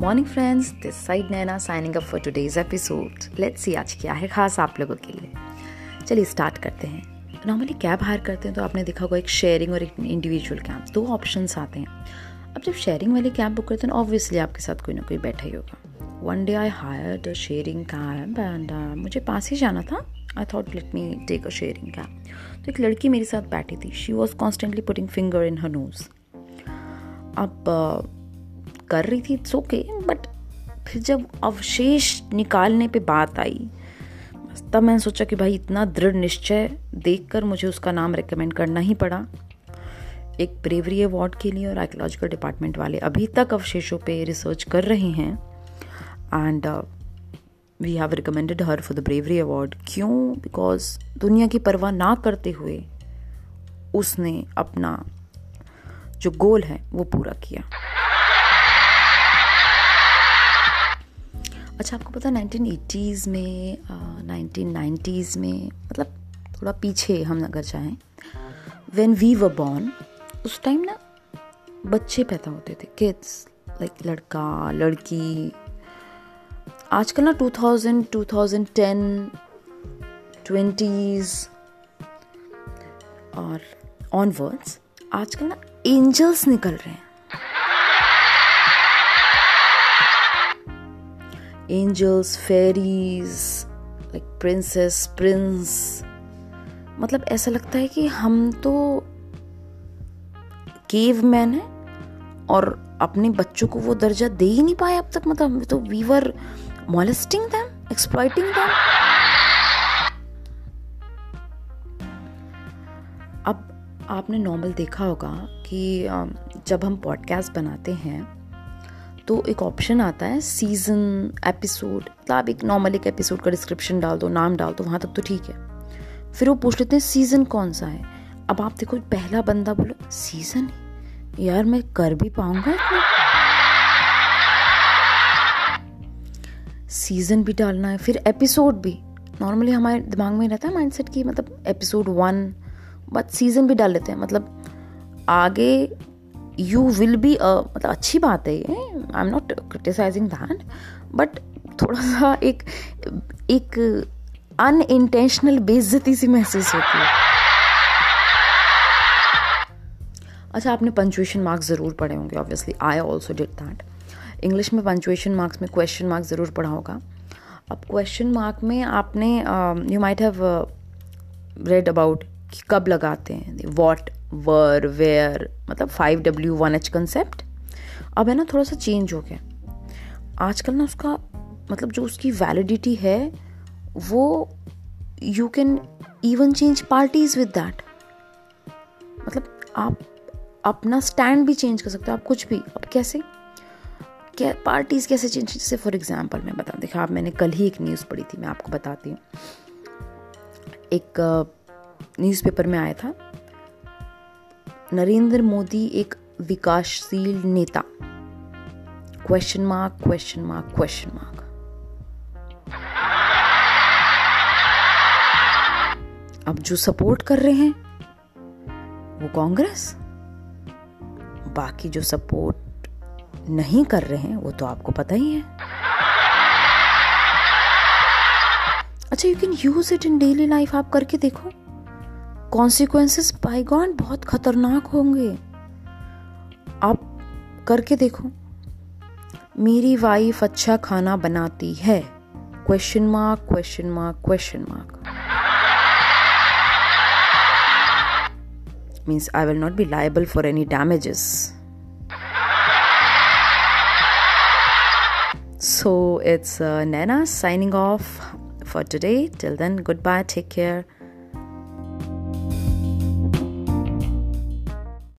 Morning friends this side Naina signing up for today's episode let's see आज क्या है खास आप लोगों के लिए। चलिए स्टार्ट करते हैं। नॉर्मली कैब हायर करते हैं तो आपने देखा होगा एक शेयरिंग और एक इंडिविजुअल कैब दो ऑप्शंस आते हैं। अब जब शेयरिंग वाली कैब बुक करते हैं ऑब्वियसली आपके साथ कोई ना कोई बैठा ही होगा। One day I hire sharing cab and मुझे पास ही जाना था। I thought let me take a sharing cab तो एक लड़की मेरे साथ बैठी थी। She was constantly putting finger in her nose अब uh, कर रही थी इट्स ओके बट फिर जब अवशेष निकालने पे बात आई तब मैंने सोचा कि भाई इतना दृढ़ निश्चय देखकर मुझे उसका नाम रिकमेंड करना ही पड़ा। एक ब्रेवरी अवार्ड के लिए और आर्कोलॉजिकल डिपार्टमेंट वाले अभी तक अवशेषों पे रिसर्च कर रहे हैं। And we have recommended her for the bravery award क्यों? बिकॉज़ दुनिया की परवाह ना करते हुए उसने अपना जो गोल है वो पूरा किया। अच्छा आपको पता नाइनटीन एटीज़ में नाइनटीन नाइन्टीज़ में मतलब थोड़ा पीछे हम अगर चाहें वेन वी व बॉर्न उस टाइम ना बच्चे पैदा होते थे किड्स लाइक लड़का, लड़की। आजकल ना 2000 2010 ट्वेंटीज़ और ऑनवर्ड्स आजकल ना एंजल्स निकल रहे हैं। Angels fairies like princess prince मतलब ऐसा लगता है कि हम तो केव मैन है और अपने बच्चों को वो दर्जा दे ही नहीं पाए अब तक। मतलब तो we were molesting them exploiting them अब आपने नॉर्मल देखा होगा कि जब हम पॉडकास्ट बनाते हैं तो एक ऑप्शन आता है सीज़न एपिसोड मतलब आप एक नॉर्मल एक एपिसोड का डिस्क्रिप्शन डाल दो, नाम डाल दो, वहाँ तक तो ठीक है। फिर वो पूछ लेते हैं सीज़न कौन सा है? अब आप देखो, पहला बंदा बोलो सीज़न यार मैं कर भी पाऊँगा सीज़न भी डालना है, फिर एपिसोड भी। नॉर्मली हमारे दिमाग में रहता है माइंडसेट की मतलब एपिसोड वन बट सीज़न भी डाल लेते हैं। मतलब आगे यू विल बी मतलब अच्छी बात है ये। I am not criticising that but थोड़ा सा एक एक अनइंटेंशनल बेइज्जती सी महसूस होती है। अच्छा आपने पंचुएशन मार्क्स ज़रूर पढ़े होंगे obviously I also did that English में पंचुएशन मार्क्स में क्वेश्चन मार्क ज़रूर पढ़ा होगा। अब क्वेश्चन मार्क में आपने you might have read about कब लगाते हैं वॉट वर वेयर मतलब five W one H concept अब है ना थोड़ा सा चेंज हो गया। आजकल ना उसका मतलब जो उसकी वैलिडिटी है, वो you can even change parties with that मतलब आप अपना स्टैंड भी चेंज कर सकते हो, आप कुछ भी। अब कैसे? क्या पार्टीज़ कैसे चेंज जैसे फॉर एग्ज़ाम्पल मैं बता, देखा, आप मैंने कल ही एक न्यूज़ पढ़ी थी, मैं आपको बताती हूँ। एक न्यूज़पेपर में आया था नरेंद्र मोदी एक विकासशील नेता। Question mark question mark question mark अब जो सपोर्ट कर रहे हैं, वो कांग्रेस? बाकी जो सपोर्ट नहीं कर रहे हैं, वो तो आपको पता ही है। अच्छा you can use it in daily life आप करके देखो। कॉन्सिक्वेंसेस बाईगॉन बहुत खतरनाक होंगे। आप करके देखो। मेरी वाइफ अच्छा खाना बनाती है। Question mark question mark question mark means I will not be liable for any damages so it's uh, nana signing off for today. Till then goodbye. Take care.